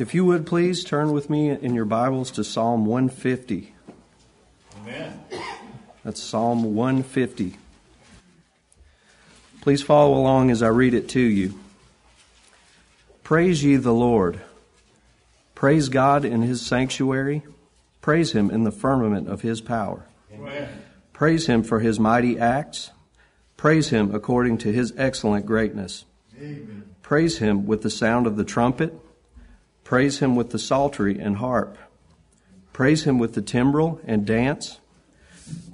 If you would please turn with me in your Bibles to Psalm 150. Amen. That's Psalm 150. Please follow along as I read it to you. Praise ye the Lord. Praise God in his sanctuary. Praise him in the firmament of his power. Amen. Praise him for his mighty acts. Praise him according to his excellent greatness. Amen. Praise him with the sound of the trumpet. Praise him with the psaltery and harp. Praise him with the timbrel and dance.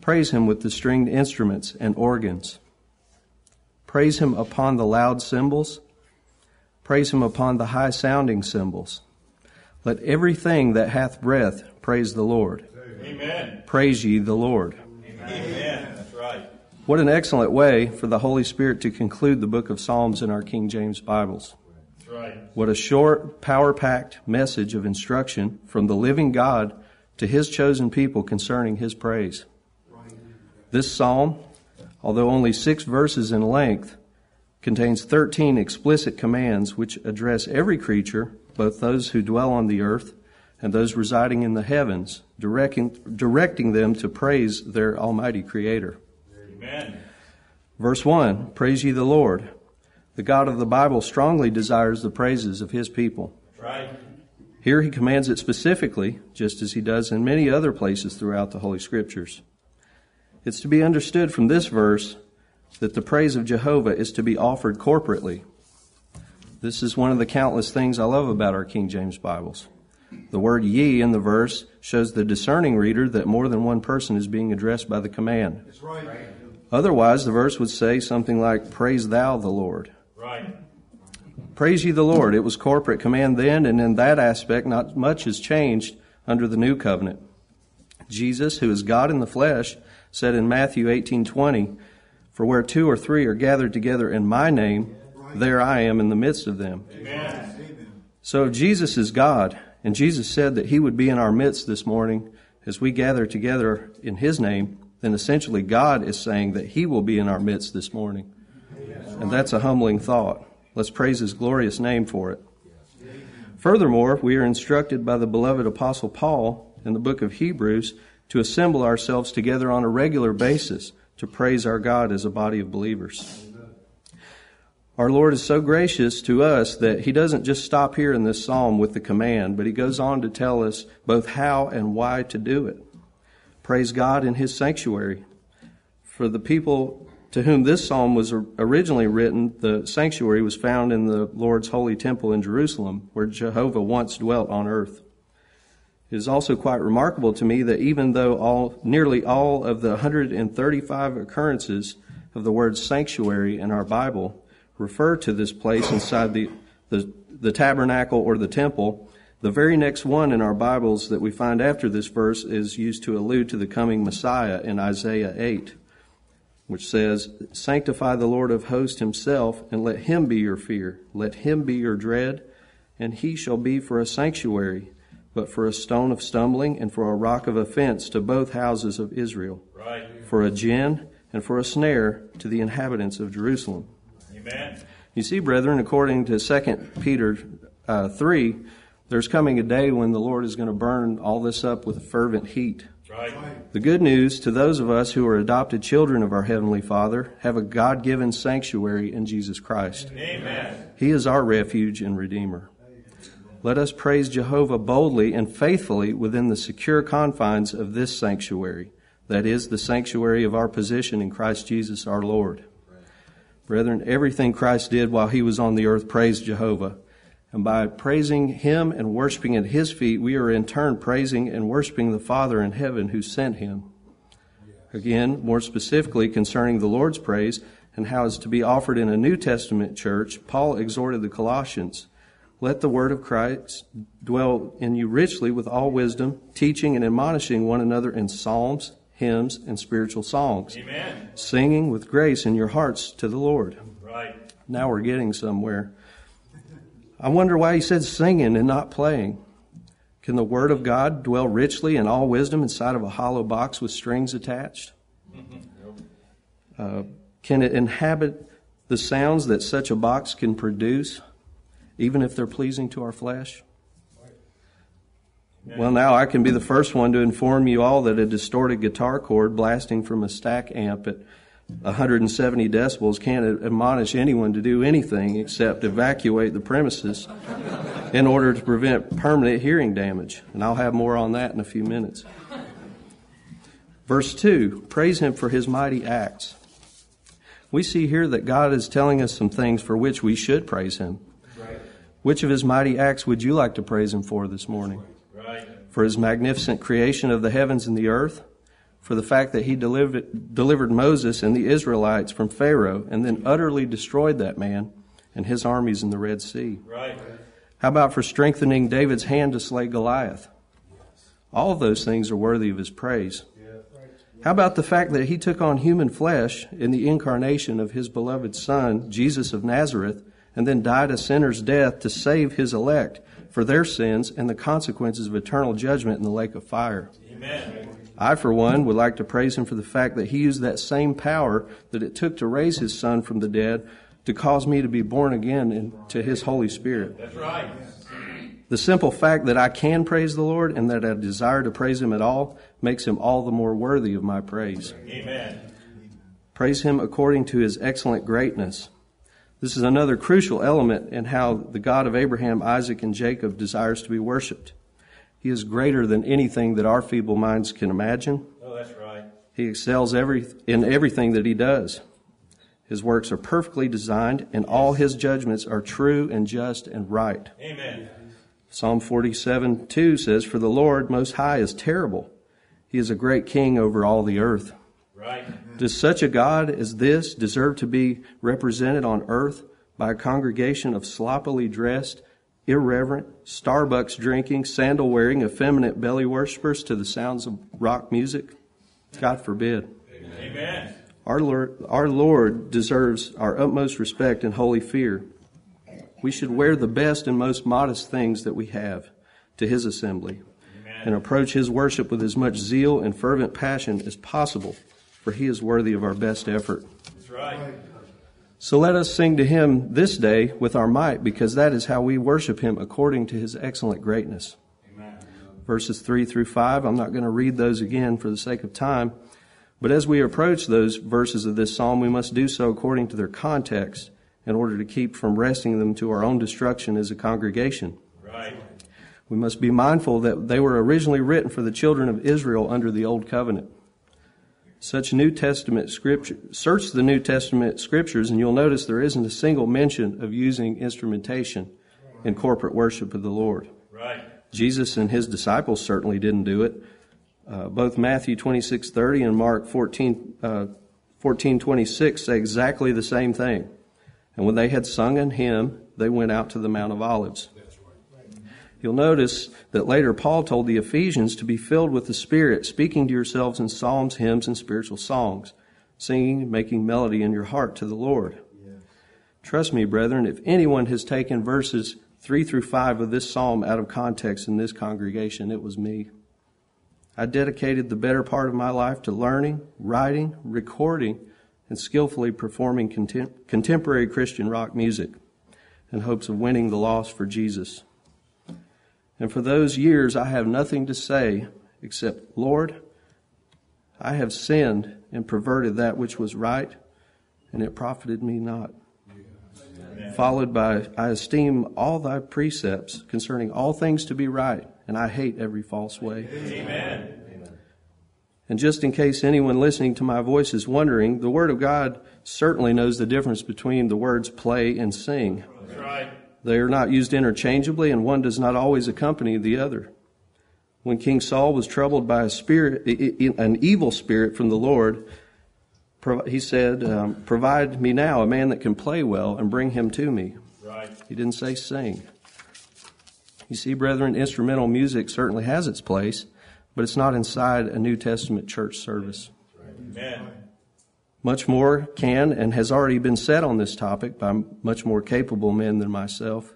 Praise him with the stringed instruments and organs. Praise him upon the loud cymbals. Praise him upon the high sounding cymbals. Let everything that hath breath praise the Lord. Amen. Praise ye the Lord. Amen. That's right. What an excellent way for the Holy Spirit to conclude the book of Psalms in our King James Bibles. Right. What a short, power packed message of instruction from the living God to his chosen people concerning his praise. This psalm, although only six verses in length, contains 13 explicit commands which address every creature, both those who dwell on the earth and those residing in the heavens, directing, directing them to praise their Almighty Creator. Amen. Verse 1 Praise ye the Lord. The God of the Bible strongly desires the praises of his people. Right. Here he commands it specifically, just as he does in many other places throughout the Holy Scriptures. It's to be understood from this verse that the praise of Jehovah is to be offered corporately. This is one of the countless things I love about our King James Bibles. The word ye in the verse shows the discerning reader that more than one person is being addressed by the command. Right. Otherwise, the verse would say something like, Praise thou the Lord. Right. Praise ye the Lord. It was corporate command then, and in that aspect, not much has changed under the new covenant. Jesus, who is God in the flesh, said in Matthew 18:20, "For where two or three are gathered together in my name, there I am in the midst of them." Amen. So if Jesus is God, and Jesus said that he would be in our midst this morning as we gather together in his name, then essentially God is saying that he will be in our midst this morning. And that's a humbling thought. Let's praise his glorious name for it. Furthermore, we are instructed by the beloved apostle Paul in the book of Hebrews to assemble ourselves together on a regular basis to praise our God as a body of believers. Our Lord is so gracious to us that He doesn't just stop here in this psalm with the command, but He goes on to tell us both how and why to do it. Praise God in His sanctuary. For the people to whom this psalm was originally written, the sanctuary was found in the Lord's holy temple in Jerusalem, where Jehovah once dwelt on earth. It is also quite remarkable to me that even though all, nearly all of the 135 occurrences of the word sanctuary in our Bible refer to this place inside the, the, the tabernacle or the temple, the very next one in our Bibles that we find after this verse is used to allude to the coming Messiah in Isaiah 8, which says, Sanctify the Lord of hosts himself, and let him be your fear. Let him be your dread, and he shall be for a sanctuary, but for a stone of stumbling and for a rock of offense to both houses of Israel, Right. for a gin and for a snare to the inhabitants of Jerusalem. Amen. You see, brethren, according to 2 Peter uh, 3, there's coming a day when the Lord is going to burn all this up with a fervent heat. Right. The good news to those of us who are adopted children of our Heavenly Father have a God given sanctuary in Jesus Christ. Amen. He is our refuge and Redeemer. Let us praise Jehovah boldly and faithfully within the secure confines of this sanctuary, that is, the sanctuary of our position in Christ Jesus our Lord. Brethren, everything Christ did while he was on the earth praised Jehovah. And by praising him and worshiping at his feet, we are in turn praising and worshiping the Father in heaven who sent him. Again, more specifically concerning the Lord's praise and how it's to be offered in a New Testament church, Paul exhorted the Colossians let the word of Christ dwell in you richly with all wisdom, teaching and admonishing one another in psalms, hymns, and spiritual songs, Amen. singing with grace in your hearts to the Lord. Right. Now we're getting somewhere. I wonder why he said singing and not playing. Can the Word of God dwell richly in all wisdom inside of a hollow box with strings attached? Uh, can it inhabit the sounds that such a box can produce, even if they're pleasing to our flesh? Well, now I can be the first one to inform you all that a distorted guitar chord blasting from a stack amp at 170 decibels can't admonish anyone to do anything except evacuate the premises in order to prevent permanent hearing damage. And I'll have more on that in a few minutes. Verse 2 Praise Him for His mighty acts. We see here that God is telling us some things for which we should praise Him. Right. Which of His mighty acts would you like to praise Him for this morning? Right. For His magnificent creation of the heavens and the earth? For the fact that He delivered, delivered Moses and the Israelites from Pharaoh and then utterly destroyed that man and his armies in the Red Sea? Right. How about for strengthening David's hand to slay Goliath? All of those things are worthy of his praise. How about the fact that he took on human flesh in the incarnation of his beloved Son, Jesus of Nazareth, and then died a sinner's death to save his elect for their sins and the consequences of eternal judgment in the lake of fire? Amen. I, for one, would like to praise him for the fact that he used that same power that it took to raise his Son from the dead to cause me to be born again into his Holy Spirit. That's right. The simple fact that I can praise the Lord and that I desire to praise Him at all makes Him all the more worthy of my praise. Amen. Praise Him according to His excellent greatness. This is another crucial element in how the God of Abraham, Isaac, and Jacob desires to be worshiped. He is greater than anything that our feeble minds can imagine. Oh, that's right. He excels every, in everything that He does. His works are perfectly designed, and all His judgments are true and just and right. Amen. Psalm 47 2 says, For the Lord Most High is terrible. He is a great king over all the earth. Right. Does such a God as this deserve to be represented on earth by a congregation of sloppily dressed, irreverent, Starbucks drinking, sandal wearing, effeminate belly worshippers to the sounds of rock music? God forbid. Amen. Our Lord, our Lord deserves our utmost respect and holy fear. We should wear the best and most modest things that we have to His assembly and approach His worship with as much zeal and fervent passion as possible, for He is worthy of our best effort. That's right. So let us sing to Him this day with our might, because that is how we worship Him according to His excellent greatness. Amen. Verses 3 through 5, I'm not going to read those again for the sake of time, but as we approach those verses of this psalm, we must do so according to their context in order to keep from wresting them to our own destruction as a congregation. Right. We must be mindful that they were originally written for the children of Israel under the Old Covenant. Such New Testament scripture, search the New Testament scriptures and you'll notice there isn't a single mention of using instrumentation in corporate worship of the Lord. Right. Jesus and his disciples certainly didn't do it. Uh, both Matthew 26:30 and Mark 14, uh, 14:26 say exactly the same thing. And when they had sung an hymn, they went out to the Mount of Olives. You'll notice that later Paul told the Ephesians to be filled with the Spirit, speaking to yourselves in psalms, hymns, and spiritual songs, singing and making melody in your heart to the Lord. Trust me, brethren, if anyone has taken verses 3 through 5 of this psalm out of context in this congregation, it was me. I dedicated the better part of my life to learning, writing, recording, and skillfully performing contem- contemporary Christian rock music in hopes of winning the lost for Jesus. And for those years, I have nothing to say except, Lord, I have sinned and perverted that which was right, and it profited me not. Followed by, I esteem all thy precepts concerning all things to be right, and I hate every false way. Amen. And just in case anyone listening to my voice is wondering, the Word of God certainly knows the difference between the words play and sing. That's right. They are not used interchangeably, and one does not always accompany the other. When King Saul was troubled by a spirit, an evil spirit from the Lord, he said, um, Provide me now a man that can play well and bring him to me. Right. He didn't say sing. You see, brethren, instrumental music certainly has its place, but it's not inside a New Testament church service. Amen. Much more can and has already been said on this topic by much more capable men than myself.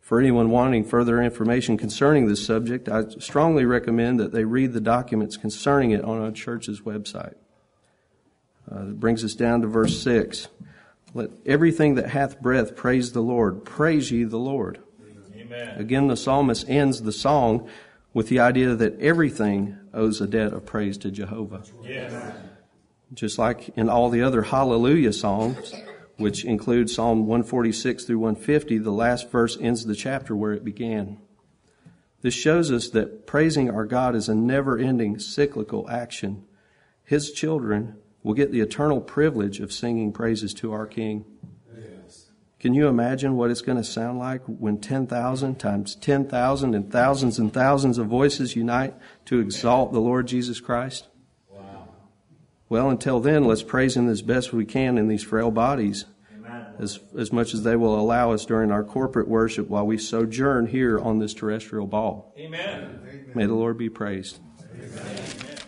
For anyone wanting further information concerning this subject, I strongly recommend that they read the documents concerning it on our church's website. Uh, it brings us down to verse 6. Let everything that hath breath praise the Lord. Praise ye the Lord. Amen. Again, the psalmist ends the song with the idea that everything owes a debt of praise to Jehovah. Yes. Just like in all the other hallelujah songs, which include Psalm 146 through 150, the last verse ends the chapter where it began. This shows us that praising our God is a never ending cyclical action. His children will get the eternal privilege of singing praises to our King. Yes. Can you imagine what it's going to sound like when 10,000 times 10,000 and thousands and thousands of voices unite to exalt the Lord Jesus Christ? Wow. Well, until then, let's praise Him as best we can in these frail bodies, Amen. as, as much as they will allow us during our corporate worship while we sojourn here on this terrestrial ball. Amen. May the Lord be praised. Amen.